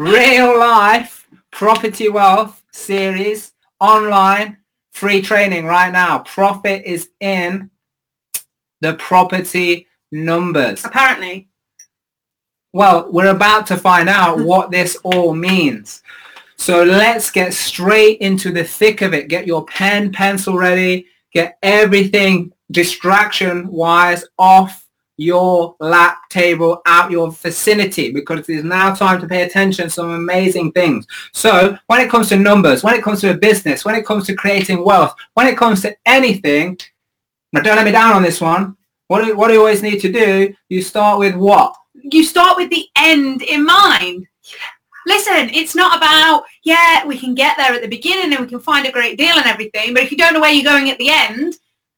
real life property wealth series online free training right now. Profit is in the property numbers. Apparently. Well, we're about to find out hmm. what this all means. So let's get straight into the thick of it. Get your pen, pencil ready. Get everything distraction wise off your lap table out your vicinity because it is now time to pay attention to some amazing things. So when it comes to numbers, when it comes to a business, when it comes to creating wealth, when it comes to anything, now don't let me down on this one. What do, what do you always need to do? You start with what? You start with the end in mind. Listen, it's not about, yeah, we can get there at the beginning and we can find a great deal and everything, but if you don't know where you're going at the end,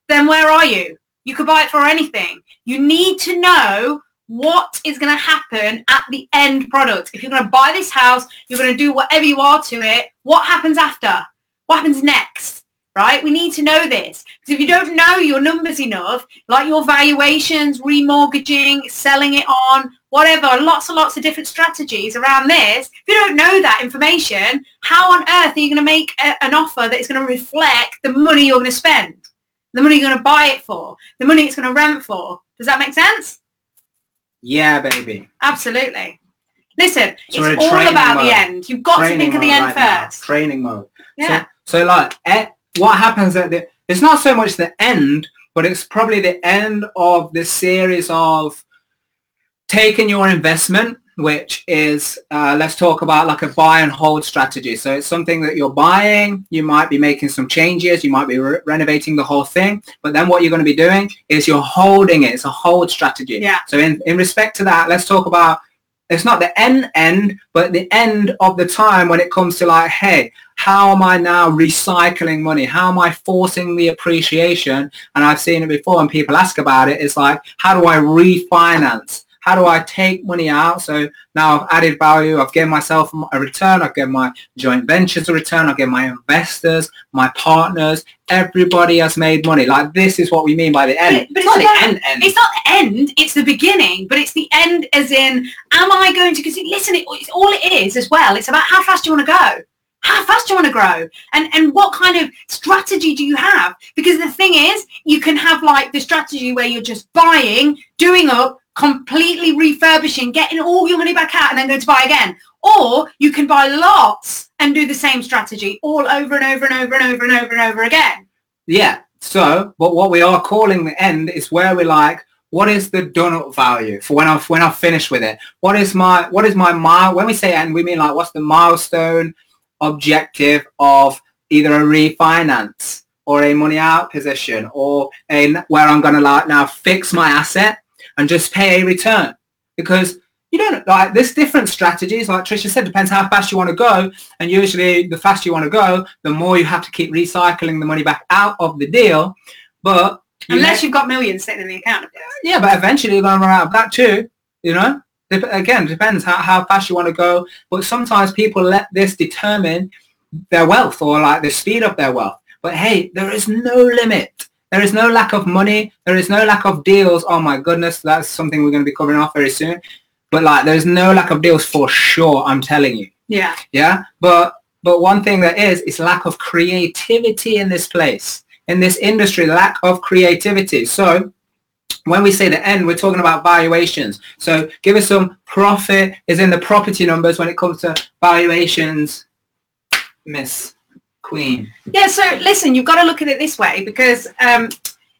then where are you? You could buy it for anything. You need to know what is going to happen at the end product. If you're going to buy this house, you're going to do whatever you are to it. What happens after? What happens next? Right? We need to know this. Because if you don't know your numbers enough, like your valuations, remortgaging, selling it on, whatever, lots and lots of different strategies around this. If you don't know that information, how on earth are you going to make a, an offer that is going to reflect the money you're going to spend? The money you're going to buy it for, the money it's going to rent for. Does that make sense? Yeah, baby. Absolutely. Listen, so it's all about mode. the end. You've got training to think of the end right first. Now. Training mode. Yeah. So, so like, eh, what happens at the, it's not so much the end, but it's probably the end of the series of taking your investment which is uh, let's talk about like a buy and hold strategy. So it's something that you're buying. You might be making some changes. You might be re- renovating the whole thing. But then what you're going to be doing is you're holding it. It's a hold strategy. Yeah. So in, in respect to that, let's talk about it's not the end end, but the end of the time when it comes to like, hey, how am I now recycling money? How am I forcing the appreciation? And I've seen it before and people ask about it. It's like, how do I refinance? How do I take money out? So now I've added value. I've given myself a return. I've given my joint ventures a return. I've given my investors, my partners. Everybody has made money. Like this is what we mean by the end. But, but it's, it's, not the end, end. It's not the end. It's the beginning. But it's the end as in, am I going to? Because listen, it, it's all it is as well. It's about how fast you want to go how fast do you want to grow and and what kind of strategy do you have because the thing is you can have like the strategy where you're just buying doing up completely refurbishing, getting all your money back out and then going to buy again. Or you can buy lots and do the same strategy all over and over and over and over and over and over again. Yeah. So, but what we are calling the end is where we're like, what is the done up value for when I've when I've finished with it? What is my what is my mile? When we say end, we mean like what's the milestone objective of either a refinance or a money out position or a where I'm to like now fix my asset and just pay a return. Because you don't like there's different strategies. Like trisha said depends how fast you want to go. And usually the faster you want to go the more you have to keep recycling the money back out of the deal. But you unless you've got millions sitting in the account. Yeah but eventually you're going to run out of that too you know? Again depends how, how fast you want to go. But sometimes people let this determine their wealth or like the speed of their wealth. But hey there is no limit there is no lack of money. There is no lack of deals. Oh my goodness, that's something we're going to be covering off very soon. But like, there's no lack of deals for sure. I'm telling you. Yeah. Yeah. But but one thing that is is lack of creativity in this place, in this industry, lack of creativity. So when we say the end, we're talking about valuations. So give us some profit is in the property numbers when it comes to valuations, Miss queen. Yeah, so listen, you've got to look at it this way because um,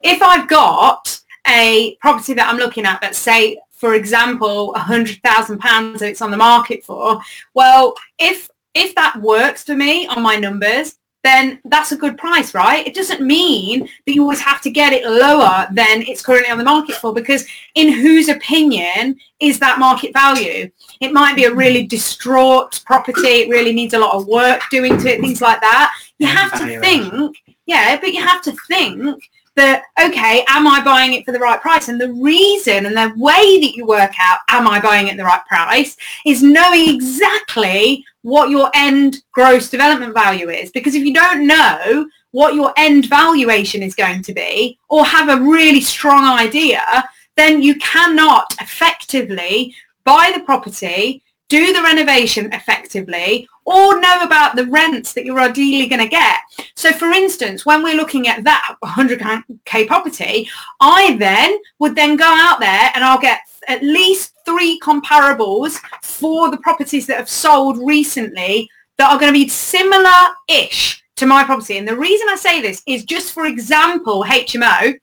if I've got a property that I'm looking at that say, for example, a hundred thousand pounds that it's on the market for, well, if if that works for me on my numbers, then that's a good price, right? It doesn't mean that you always have to get it lower than it's currently on the market for because in whose opinion is that market value? It might be a really distraught property. It really needs a lot of work doing to it, things like that. You have to think, yeah, but you have to think that, okay, am I buying it for the right price? And the reason and the way that you work out, am I buying it the right price, is knowing exactly what your end gross development value is. Because if you don't know what your end valuation is going to be or have a really strong idea, then you cannot effectively buy the property, do the renovation effectively, or know about the rents that you're ideally going to get. So for instance, when we're looking at that 100k property, I then would then go out there and I'll get at least three comparables for the properties that have sold recently that are going to be similar-ish to my property. And the reason I say this is just for example, HMO.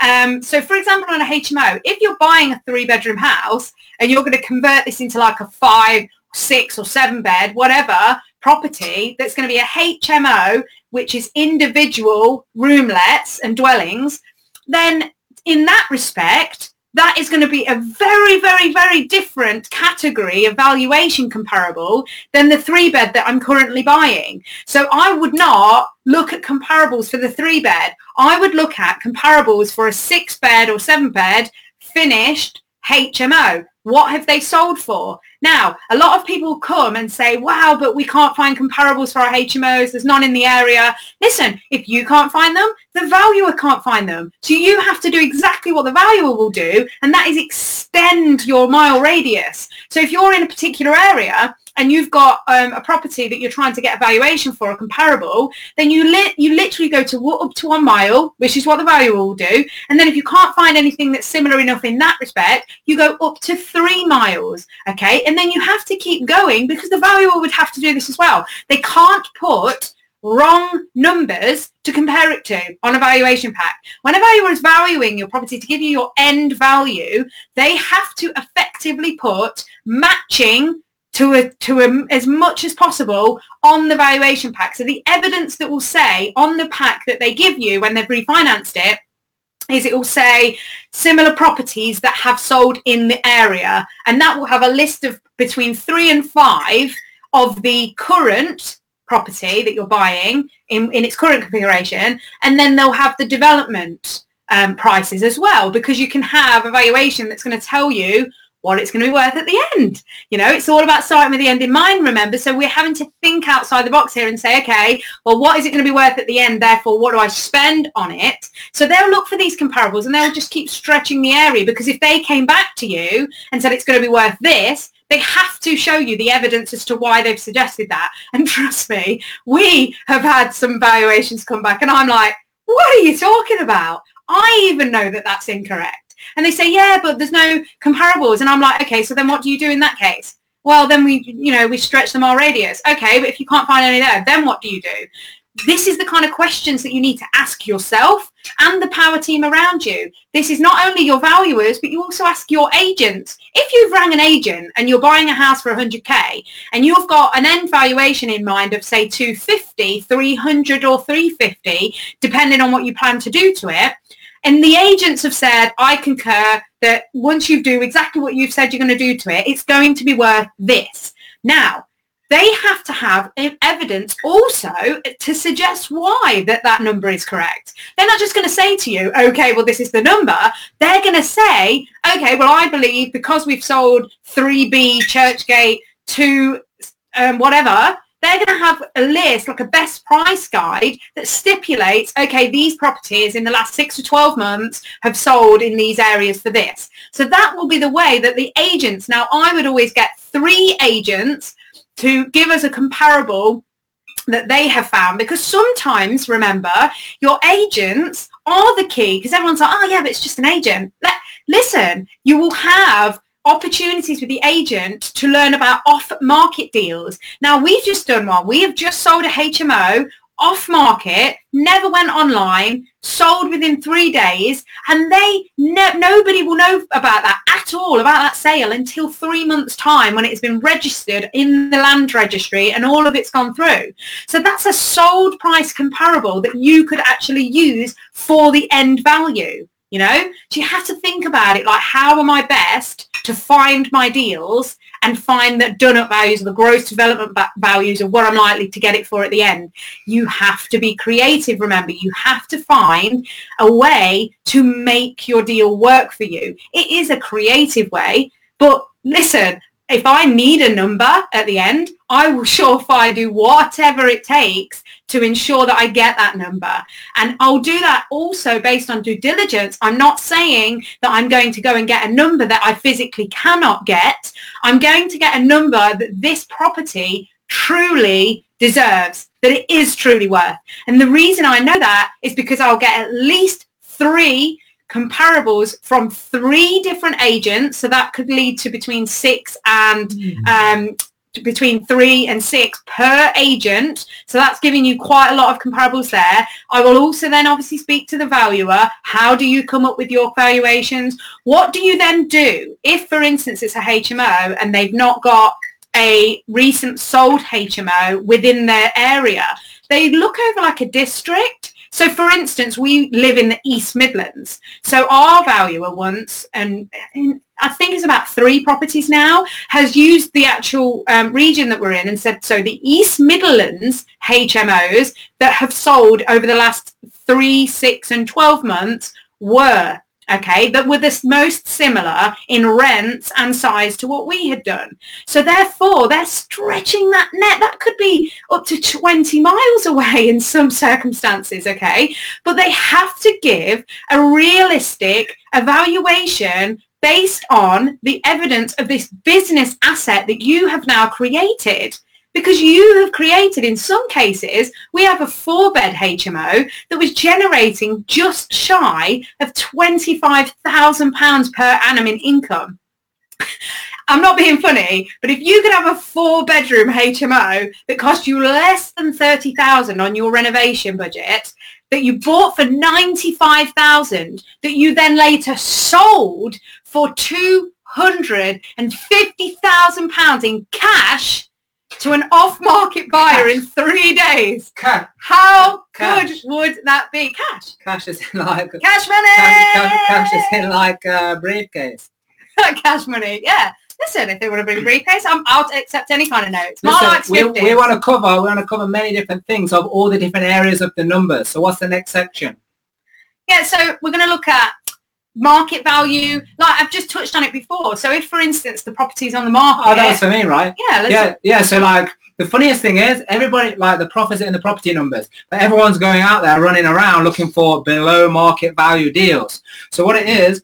Um, so for example, on a HMO, if you're buying a three bedroom house and you're going to convert this into like a five, six or seven bed, whatever property that's going to be a HMO, which is individual roomlets and dwellings, then in that respect, that is going to be a very, very, very different category of valuation comparable than the three bed that I'm currently buying. So I would not look at comparables for the three bed. I would look at comparables for a six bed or seven bed finished HMO. What have they sold for? Now, a lot of people come and say, wow, but we can't find comparables for our HMOs. There's none in the area. Listen, if you can't find them, the valuer can't find them. So you have to do exactly what the valuer will do, and that is extend your mile radius. So if you're in a particular area and you've got um, a property that you're trying to get a valuation for, a comparable, then you li- you literally go to up to one mile, which is what the valuer will do. And then if you can't find anything that's similar enough in that respect, you go up to three miles. Okay. And then you have to keep going because the valuer would have to do this as well. They can't put wrong numbers to compare it to on a valuation pack. When a valuer is valuing your property to give you your end value, they have to effectively put matching to a, to a, as much as possible on the valuation pack. So the evidence that will say on the pack that they give you when they've refinanced it is it will say similar properties that have sold in the area and that will have a list of between three and five of the current property that you're buying in, in its current configuration and then they'll have the development um, prices as well because you can have a valuation that's going to tell you what it's going to be worth at the end. You know, it's all about starting with the end in mind, remember? So we're having to think outside the box here and say, okay, well, what is it going to be worth at the end? Therefore, what do I spend on it? So they'll look for these comparables and they'll just keep stretching the area because if they came back to you and said it's going to be worth this, they have to show you the evidence as to why they've suggested that. And trust me, we have had some valuations come back and I'm like, what are you talking about? I even know that that's incorrect. And they say, yeah, but there's no comparables. And I'm like, okay, so then what do you do in that case? Well, then we, you know, we stretch the mile radius. Okay, but if you can't find any there, then what do you do? This is the kind of questions that you need to ask yourself and the power team around you. This is not only your valuers, but you also ask your agents. If you've rang an agent and you're buying a house for 100k and you've got an end valuation in mind of say 250, 300 or 350, depending on what you plan to do to it, and the agents have said, I concur that once you do exactly what you've said you're going to do to it, it's going to be worth this. Now, they have to have evidence also to suggest why that that number is correct. They're not just going to say to you, okay, well, this is the number. They're going to say, okay, well, I believe because we've sold 3B Churchgate to um, whatever, they're going to have a list, like a best price guide that stipulates, okay, these properties in the last six to 12 months have sold in these areas for this. So that will be the way that the agents, now I would always get three agents to give us a comparable that they have found because sometimes remember your agents are the key because everyone's like oh yeah but it's just an agent listen you will have opportunities with the agent to learn about off-market deals. Now, we've just done one. We have just sold a HMO off market, never went online, sold within three days, and they no, nobody will know about that at all about that sale until three months time when it's been registered in the land registry and all of it's gone through. So that's a sold price comparable that you could actually use for the end value you know? So you have to think about it like how am i best to find my deals and find that done up values the gross development values of what i'm likely to get it for at the end. You have to be creative remember. You have to find a way to make your deal work for you. It is a creative way but listen if I need a number at the end, I will surefire do whatever it takes to ensure that I get that number. And I'll do that also based on due diligence. I'm not saying that I'm going to go and get a number that I physically cannot get. I'm going to get a number that this property truly deserves, that it is truly worth. And the reason I know that is because I'll get at least three comparables from three different agents. So that could lead to between six and um, between three and six per agent. So that's giving you quite a lot of comparables there. I will also then obviously speak to the valuer. How do you come up with your valuations? What do you then do if, for instance, it's a HMO and they've not got a recent sold HMO within their area? They look over like a district so for instance, we live in the East Midlands. So our valuer once, and I think it's about three properties now, has used the actual um, region that we're in and said, so the East Midlands HMOs that have sold over the last three, six and 12 months were okay, that were the most similar in rents and size to what we had done. So therefore, they're stretching that net. That could be up to 20 miles away in some circumstances, okay? But they have to give a realistic evaluation based on the evidence of this business asset that you have now created because you have created, in some cases, we have a four-bed HMO that was generating just shy of £25,000 per annum in income. I'm not being funny, but if you could have a four-bedroom HMO that cost you less than 30000 on your renovation budget, that you bought for 95000 that you then later sold for £250,000 in cash, to an off-market buyer in three days. Cash. How Cash. good would that be? Cash. Cash is in like Cash money. cash, cash, cash is in like a briefcase. Like cash money. Yeah. Listen, if they want to bring a briefcase, I'm, I'll accept any kind of notes. Listen, Mark's we, we want to cover we want to cover many different things of all the different areas of the numbers. So what's the next section? Yeah, so we're going to look at market value. Like I've just touched on it before. So if, for instance, the property's on the market. Oh, that was for me, right? yeah, let's Yeah, yeah. So like the funniest thing is everybody like the profits in the property numbers, but everyone's going out there running around looking for below market value deals. So what it is,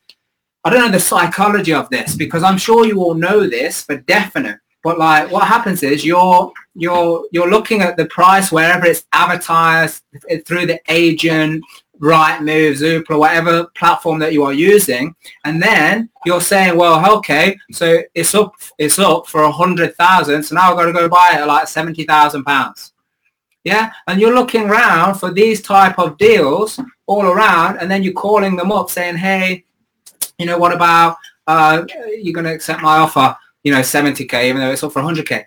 I don't know the psychology of this because I'm sure you all know this for definite. But like what happens is you're you're you're looking at the price wherever it's advertised through the agent, Rightmove, Zoopla, whatever platform that you are using, and then you're saying, well, okay, so it's up, it's up for a hundred thousand, so now I've got to go buy it at like seventy thousand pounds. Yeah, and you're looking around for these type of deals all around, and then you're calling them up saying, hey, you know, what about uh, you're going to accept my offer? You know, seventy k, even though it's up for hundred k.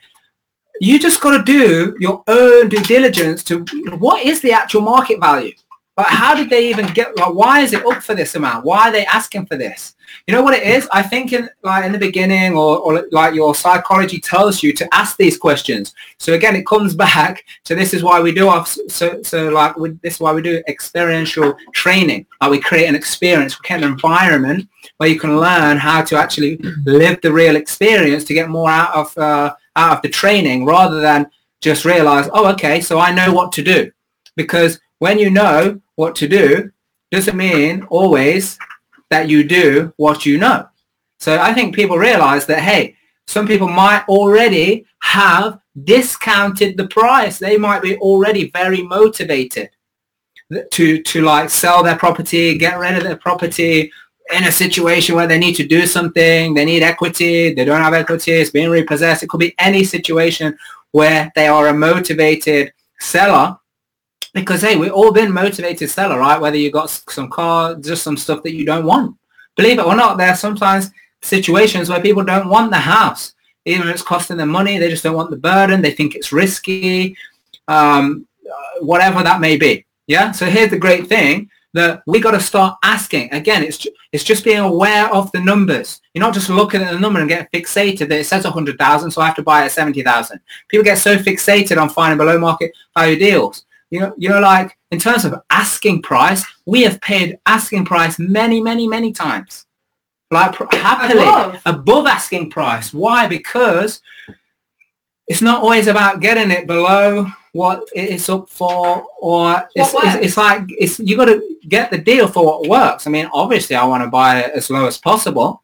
You just got to do your own due diligence to what is the actual market value. But how did they even get? Like, why is it up for this amount? Why are they asking for this? You know what it is? I think in like in the beginning, or, or like your psychology tells you to ask these questions. So again, it comes back to this is why we do our so so like we, this is why we do experiential training. Like we create an experience, we create an environment where you can learn how to actually live the real experience to get more out of uh, out of the training, rather than just realize, oh, okay, so I know what to do, because when you know what to do doesn't mean always that you do what you know. So I think people realize that, hey, some people might already have discounted the price. They might be already very motivated to, to like sell their property, get rid of their property in a situation where they need to do something. They need equity. They don't have equity. It's being repossessed. It could be any situation where they are a motivated seller because hey, we've all been motivated seller, right? Whether you got some car, just some stuff that you don't want. Believe it or not, there are sometimes situations where people don't want the house. Even if it's costing them money, they just don't want the burden. They think it's risky, um, whatever that may be. Yeah. So here's the great thing that we got to start asking. Again, it's it's just being aware of the numbers. You're not just looking at the number and getting fixated that it says 100,000, so I have to buy it at 70,000. People get so fixated on finding below market value deals you know, you know, like in terms of asking price, we have paid asking price many, many, many times. Like happily Above. above asking price. Why? Because it's not always about getting it below what it's up for or it's, it's, it's like it's you got to get the deal for what works i mean obviously i want to buy it as low as possible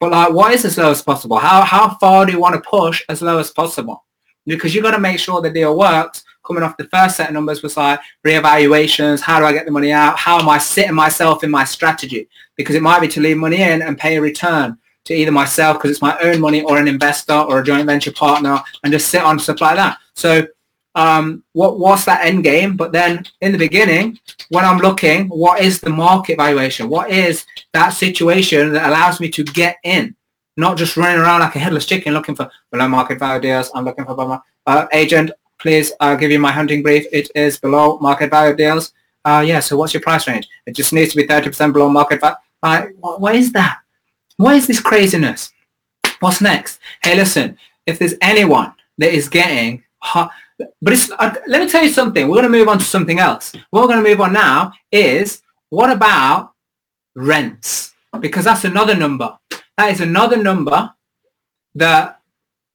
but like what is as low as possible how how far do you want to push as low as possible because you got to make sure the deal works coming off the first set of numbers was like reevaluations how do i get the money out how am i sitting myself in my strategy because it might be to leave money in and pay a return to either myself because it's my own money or an investor or a joint venture partner and just sit on stuff like that so um, what what's that end game? But then in the beginning, when I'm looking, what is the market valuation? What is that situation that allows me to get in? Not just running around like a headless chicken looking for below market value deals. I'm looking for. Uh, agent, please I'll give you my hunting brief. It is below market value deals. Uh, yeah, so what's your price range? It just needs to be 30% below market value. Like, what, what is that? What is this craziness? What's next? Hey, listen, if there's anyone that is getting hot, but it's, uh, let me tell you something. We're going to move on to something else. What we're going to move on now is what about rents? Because that's another number. That is another number that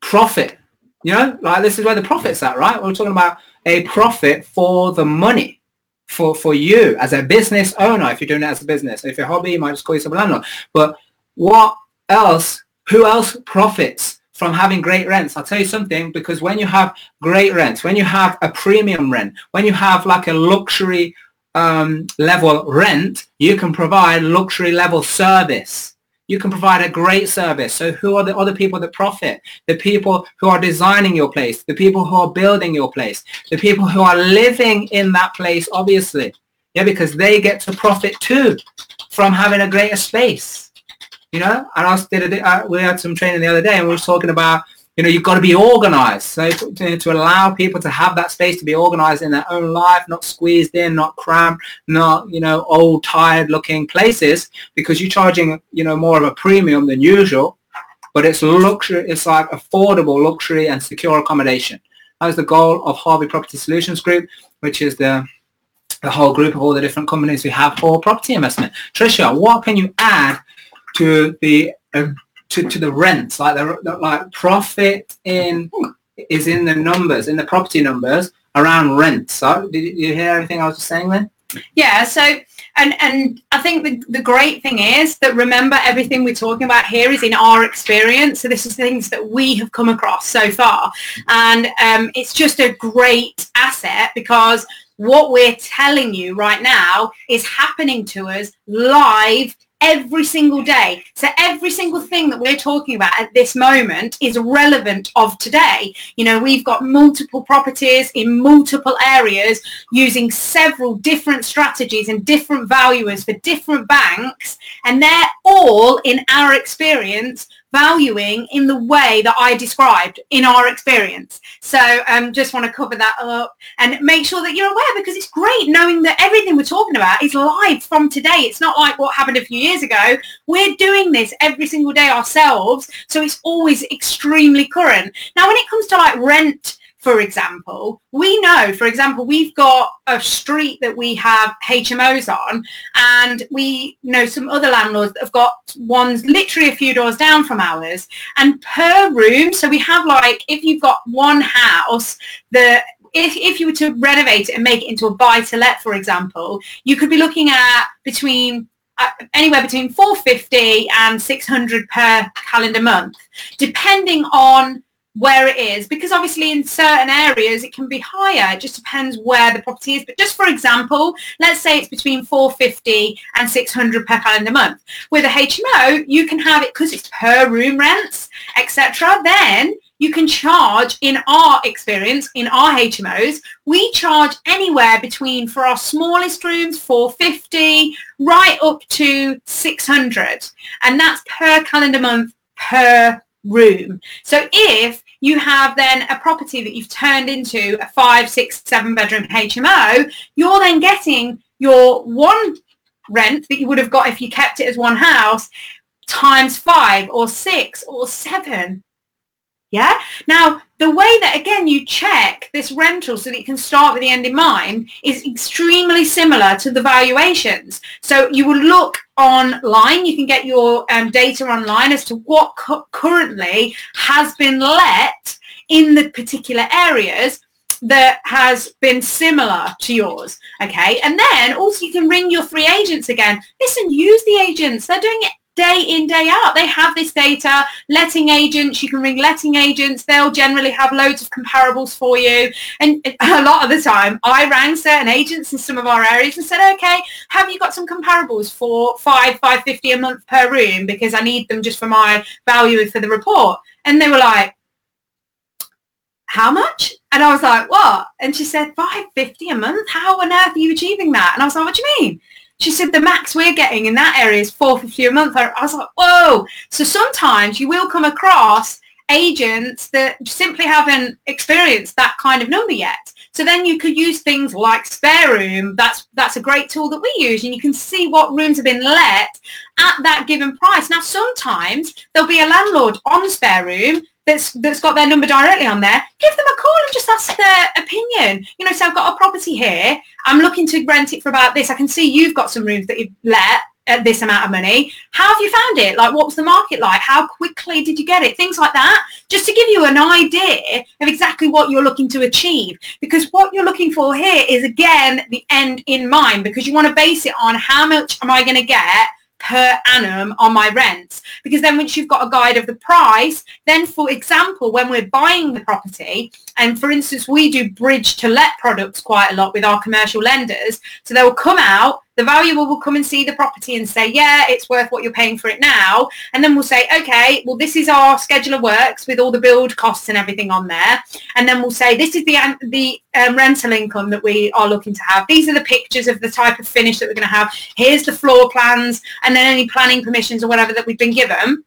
profit, you know, like this is where the profit's at, right? We're talking about a profit for the money for, for you as a business owner. If you're doing it as a business, if you're a hobby, you might just call yourself a landlord. But what else, who else profits from having great rents. I'll tell you something, because when you have great rents, when you have a premium rent, when you have like a luxury um, level rent, you can provide luxury level service. You can provide a great service. So who are the other people that profit? The people who are designing your place, the people who are building your place, the people who are living in that place, obviously. Yeah, because they get to profit too from having a greater space you know. And I did a, uh, we had some training the other day, and we were talking about you know you've got to be organized. So to, to allow people to have that space to be organized in their own life, not squeezed in, not cramped, not you know old, tired looking places, because you're charging you know more of a premium than usual. But it's luxury. It's like affordable luxury and secure accommodation. That is the goal of Harvey Property Solutions Group, which is the the whole group of all the different companies we have for property investment. Trisha, what can you add to the to, to the rents like the, like profit in is in the numbers in the property numbers around rent. So did you, did you hear everything i was just saying then Yeah, so and and I think the, the great thing is that remember everything we're talking about here is in our experience. So this is things that we have come across so far, and um, it's just a great asset because what we're telling you right now is happening to us live every single day. So every single thing that we're talking about at this moment is relevant of today. You know, we've got multiple properties in multiple areas using several different strategies and different valuers for different banks. And they're all, in our experience, valuing in the way that I described in our experience. So um, just want to cover that up and make sure that you're aware because it's great knowing that everything we're talking about is live from today. It's not like what happened a few years ago. We're doing this every single day ourselves. So it's always extremely current. Now, when it comes to like rent, for example, we know, for example, we've got a street that we have HMOs on and we know some other landlords that have got ones literally a few doors down from ours. And per room, so we have like, if you've got one house, the if, if you were to renovate it and make it into a buy-to-let, for example, you could be looking at between uh, anywhere between 450 and 600 per calendar month, depending on where it is because obviously in certain areas it can be higher. It just depends where the property is. But just for example let's say it's between 450 and 600 per calendar month. With a hmo you can have it because it's per room rents etc then you can charge in our experience in our hmos we charge anywhere between for our smallest rooms 450 right up to 600 and that's per calendar month per room. So if you have then a property that you've turned into a five, six, seven bedroom HMO, you're then getting your one rent that you would have got if you kept it as one house times five or six or seven. Yeah. Now, the way that, again, you check this rental so that you can start with the end in mind is extremely similar to the valuations. So you will look online. You can get your um, data online as to what cu- currently has been let in the particular areas. that has been similar to yours. Okay. And then also you can ring your three agents again. Listen, use the agents. They're doing it day in, day out. They have this data, letting agents, you can ring letting agents. They'll generally have loads of comparables for you. And a lot of the time I rang certain agents in some of our areas and said, okay, have you got some comparables for five, 550 a month per room because I need them just for my value for the report. And they were like, how much? And I was like, what? And she said, 550 a month? How on earth are you achieving that? And I was like, what do you mean? She said, the max we're getting in that area is 450 a month. I was like, whoa. So sometimes you will come across agents that simply haven't experienced that kind of number yet. So then you could use things like spare room. That's that's a great tool that we use, and you can see what rooms have been let at that given price. Now sometimes there'll be a landlord on spare room that's that's got their number directly on there, give them a call and just ask their opinion. You know, so I've got a property here. I'm looking to rent it for about this. I can see you've got some rooms that you've let at this amount of money. How have you found it? Like, what was the market like? How quickly did you get it? Things like that, just to give you an idea of exactly what you're looking to achieve. Because what you're looking for here is, again, the end in mind, because you want to base it on how much am I going to get per annum on my rent. Because then once you've got a guide of the price then for example when we're buying the property and for instance we do bridge to let products quite a lot with our commercial lenders so they'll come out the valuer will come and see the property and say, yeah, it's worth what you're paying for it now. And then we'll say, okay, well, this is our schedule of works with all the build costs and everything on there. And then we'll say, this is the, the um, rental income that we are looking to have. These are the pictures of the type of finish that we're going to have. Here's the floor plans and then any planning permissions or whatever that we've been given.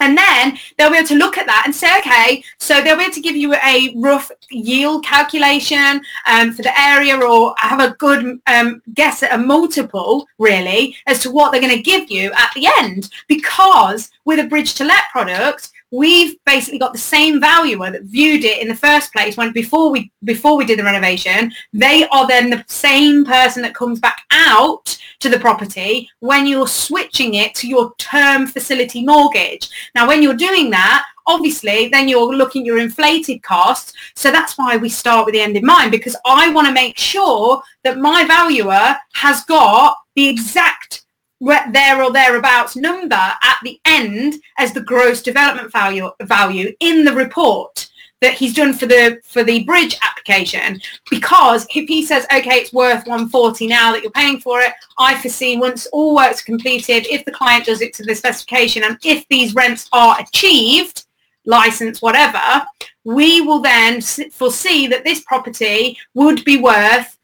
And then they'll be able to look at that and say, okay, so they'll be able to give you a rough yield calculation um, for the area or have a good um, guess at a multiple, really, as to what they're going to give you at the end. Because with a bridge to let product, we've basically got the same valuer that viewed it in the first place when before we before we did the renovation. They are then the same person that comes back out to the property when you're switching it to your term facility mortgage. Now when you're doing that obviously then you're looking at your inflated costs. So that's why we start with the end in mind because i want to make sure that my valuer has got the exact there or thereabouts number at the end as the gross development value value in the report that he's done for the for the bridge application. Because if he says okay it's worth 140 now that you're paying for it i foresee once all work's completed if the client does it to the specification and if these rents are achieved license whatever we will then foresee that this property would be worth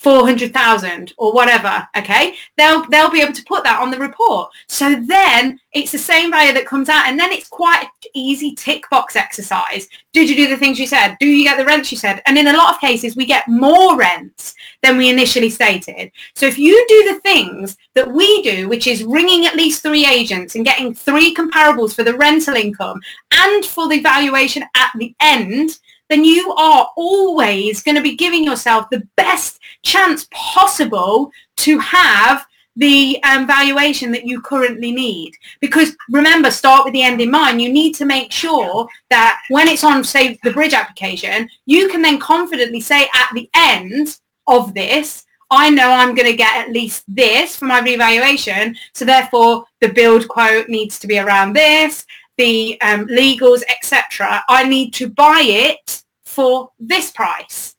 400,000 or whatever, okay? They'll, they'll be able to put that on the report. So then it's the same value that comes out and then it's quite easy tick box exercise. Did you do the things you said? Do you get the rents you said? And in a lot of cases, we get more rents than we initially stated. So if you do the things that we do, which is ringing at least three agents and getting three comparables for the rental income and for the valuation at the end, then you are always going to be giving yourself the best chance possible to have the um, valuation that you currently need. Because remember, start with the end in mind. You need to make sure that when it's on, say, the bridge application, you can then confidently say at the end of this, I know I'm going to get at least this for my revaluation. So therefore, the build quote needs to be around this the um, legals, etc. I need to buy it for this price.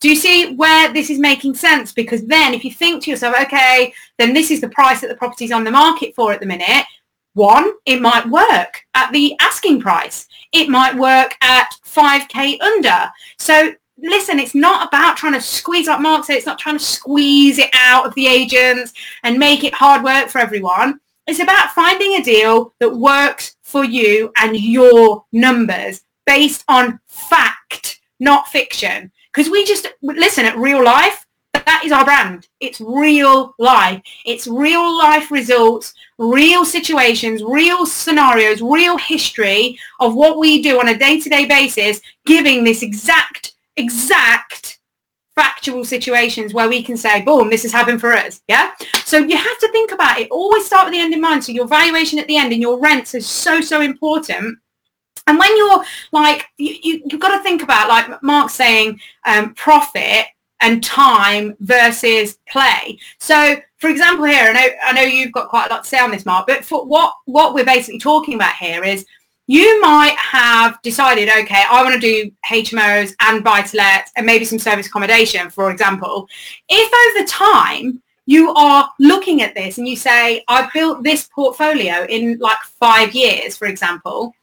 Do you see where this is making sense? Because then if you think to yourself, okay, then this is the price that the property's on the market for at the minute, one, it might work at the asking price. It might work at 5k under. So listen, it's not about trying to squeeze up Mark said, it's not trying to squeeze it out of the agents and make it hard work for everyone. It's about finding a deal that works for you and your numbers based on fact, not fiction. Because we just, listen, at real life, that is our brand. It's real life. It's real life results, real situations, real scenarios, real history of what we do on a day-to-day basis, giving this exact, exact factual situations where we can say, boom, this has happened for us. Yeah. So you have to think about it. Always start with the end in mind. So your valuation at the end and your rents is so, so important And when you're like, you, you, have got to think about, like Mark saying, um, profit and time versus play. So, for example, here, I know, I know you've got quite a lot to say on this, Mark, but for what, what we're basically talking about here is you might have decided, okay, I want to do HMOs and buy-to-let and maybe some service accommodation, for example. If over time you are looking at this and you say, I built this portfolio in like five years, for example,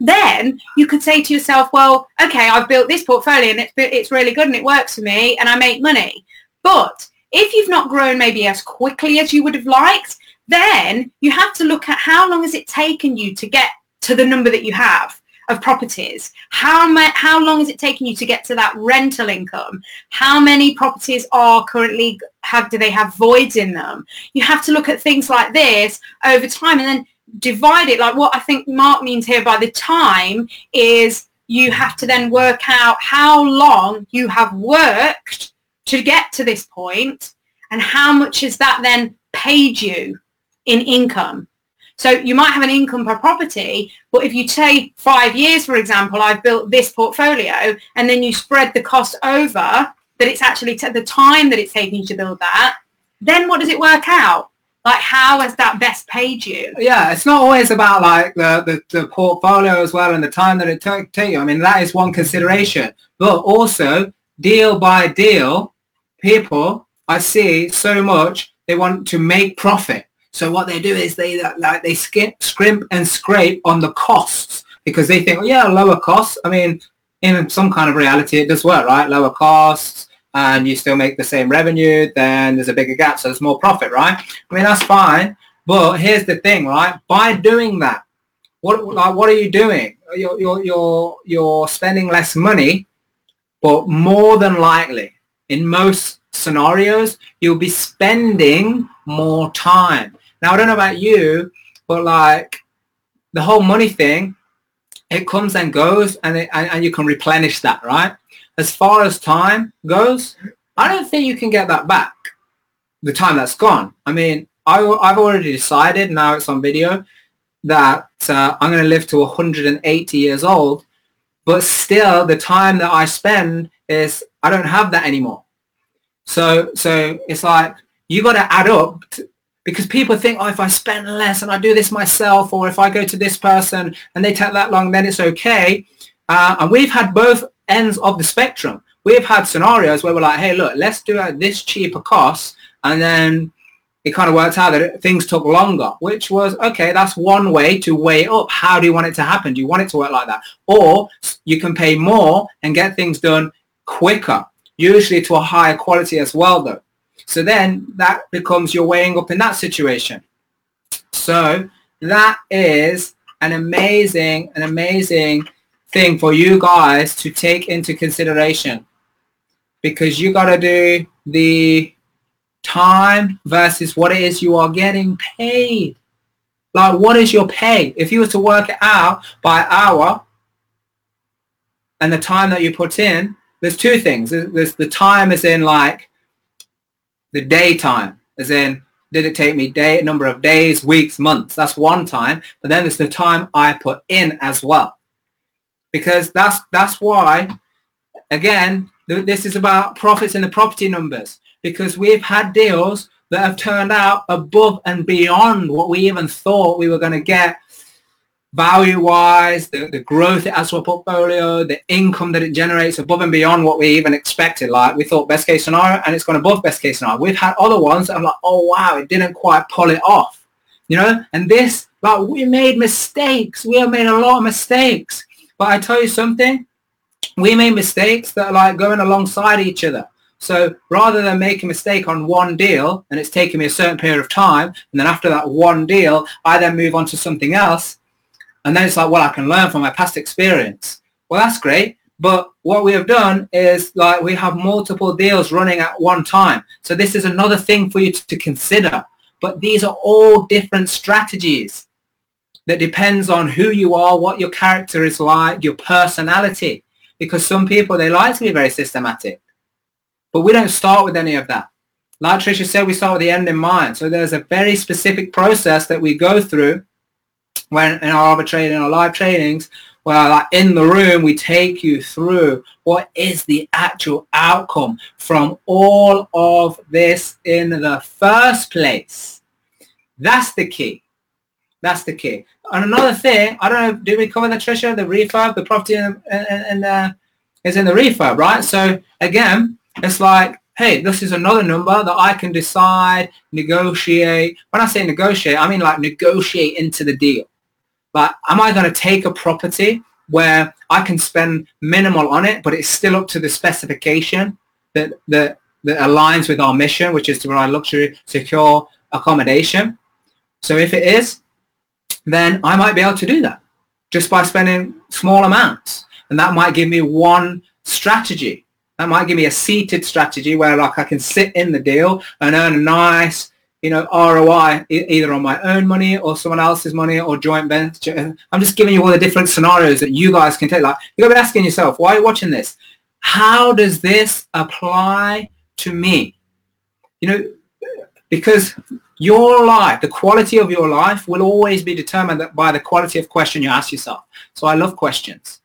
then you could say to yourself, well, okay, I've built this portfolio and it's, it's really good and it works for me and I make money. But if you've not grown maybe as quickly as you would have liked, then you have to look at how long has it taken you to get to the number that you have of properties. How, ma- how long has it taken you to get to that rental income? How many properties are currently have do they have voids in them? You have to look at things like this over time and then divide it like what I think Mark means here by the time is you have to then work out how long you have worked to get to this point and how much has that then paid you in income. So you might have an income per property, but if you take five years, for example, I've built this portfolio and then you spread the cost over that it's actually t- the time that it's taking you to build that, then what does it work out? Like how has that best paid you? Yeah it's not always about like the, the, the portfolio as well and the time that it took to you. I mean that is one consideration. But also deal by deal people i see so much they want to make profit. So what they do is they like they skip scrimp and scrape on the costs because they think oh, yeah lower costs. I mean in some kind of reality it does work right? Lower costs and you still make the same revenue, then there's a bigger gap, so there's more profit, right? I mean, that's fine. But here's the thing, right? By doing that, what like what are you doing? You're you're you're you're spending less money, but more than likely, in most scenarios, you'll be spending more time. Now I don't know about you, but like the whole money thing, it comes and goes, and it, and, and you can replenish that, right? As far as time goes, I don't think you can get that back. The time that's gone. I mean, I, have already decided, now it's on video, that uh, I'm going to live to 180 years old, but still the time that I spend is, I don't have that anymore. So, so it's like, you got to add up because people think, oh, if I spend less and I do this myself, or if I go to this person and they take that long, then it's okay. Uh, and we've had both ends of the spectrum. We've had scenarios where we're like, hey, look, let's do at this cheaper cost. And then it kind of worked out that things took longer, which was, okay, that's one way to weigh up. How do you want it to happen? Do you want it to work like that? Or you can pay more and get things done quicker, usually to a higher quality as well, though. So then that becomes your weighing up in that situation. So that is an amazing, an amazing thing for you guys to take into consideration because you got to do the time versus what it is you are getting paid. Like what is your pay? If you were to work it out by hour and the time that you put in, there's two things. There's the time is in like the daytime, as in did it take me day number of days, weeks, months? That's one time. But then there's the time I put in as well because that's that's why again th- this is about profits and the property numbers. Because we've had deals that have turned out above and beyond what we even thought we were going to get value wise the, the growth it has to a portfolio the income that it generates above and beyond what we even expected. Like we thought best case scenario and it's gone above best case scenario. We've had other ones that i'm like oh wow it didn't quite pull it off. You know? And this like we made mistakes. We have made a lot of mistakes but I tell you something, we made mistakes that are like going alongside each other. So rather than make a mistake on one deal and it's taking me a certain period of time, and then after that one deal, I then move on to something else. And then it's like, well, I can learn from my past experience. Well, that's great. But what we have done is like we have multiple deals running at one time. So this is another thing for you to, to consider. But these are all different strategies that depends on who you are, what your character is like, your personality. Because some people, they like to be very systematic. But we don't start with any of that. Like Trisha said, we start with the end in mind. So there's a very specific process that we go through when in our arbitrating or live trainings where like in the room we take you through what is the actual outcome from all of this in the first place. That's the key. That's the key. And another thing, I don't know, did we cover the Trisha, the refurb, the property and, and, uh, is in the refurb, right? So again, it's like, hey, this is another number that I can decide, negotiate. When I say negotiate, I mean like negotiate into the deal. Like, am I going to take a property where I can spend minimal on it, but it's still up to the specification that, that, that aligns with our mission, which is to provide luxury, secure accommodation. So if it is, then I might be able to do that just by spending small amounts. And that might give me one strategy. That might give me a seated strategy where like I can sit in the deal and earn a nice, you know, ROI either on my own money or someone else's money or joint venture. I'm just giving you all the different scenarios that you guys can take. Like you gotta be asking yourself, why are you watching this? How does this apply to me? You know, because your life, the quality of your life will always be determined by the quality of question you ask yourself. So I love questions.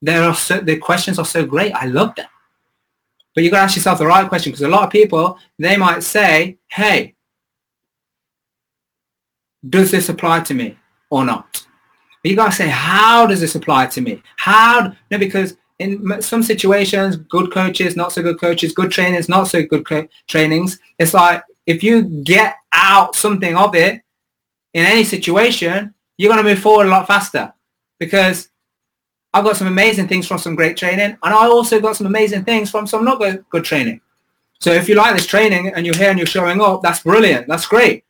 There are so, the questions are so great. I love them. But you got to ask yourself the right question because a lot of people, they might say, hey, does this apply to me or not? But you got to say, how does this apply to me? How? No, because in some situations, good coaches, not so good coaches, good trainers, not so good co- trainings, it's like if you get out something of it in any situation, you're going to move forward a lot faster because I've got some amazing things from some great training and I also got some amazing things from some not good, good training. So if you like this training and you're here and you're showing up, that's brilliant. That's great.